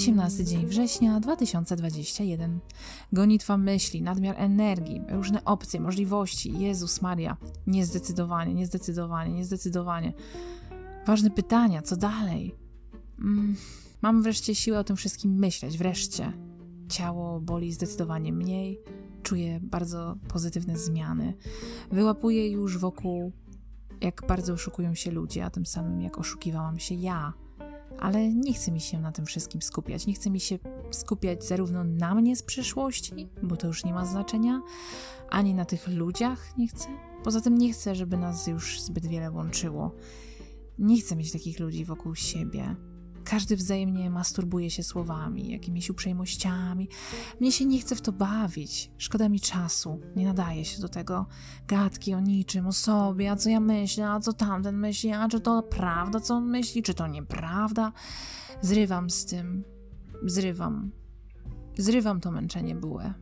18 dzień września 2021. Gonitwa myśli, nadmiar energii, różne opcje, możliwości. Jezus Maria. Niezdecydowanie, niezdecydowanie, niezdecydowanie. Ważne pytania, co dalej? Mm, mam wreszcie siłę o tym wszystkim myśleć, wreszcie. Ciało boli zdecydowanie mniej, czuję bardzo pozytywne zmiany. Wyłapuję już wokół, jak bardzo oszukują się ludzie, a tym samym jak oszukiwałam się ja ale nie chce mi się na tym wszystkim skupiać. Nie chce mi się skupiać zarówno na mnie z przeszłości, bo to już nie ma znaczenia, ani na tych ludziach nie chcę. Poza tym nie chcę, żeby nas już zbyt wiele łączyło. Nie chcę mieć takich ludzi wokół siebie. Każdy wzajemnie masturbuje się słowami, jakimiś uprzejmościami. Mnie się nie chce w to bawić. Szkoda mi czasu. Nie nadaje się do tego. Gadki o niczym, o sobie, a co ja myślę, a co tamten myśli, a czy to prawda, co on myśli, czy to nieprawda. Zrywam z tym. Zrywam. Zrywam to męczenie bułę.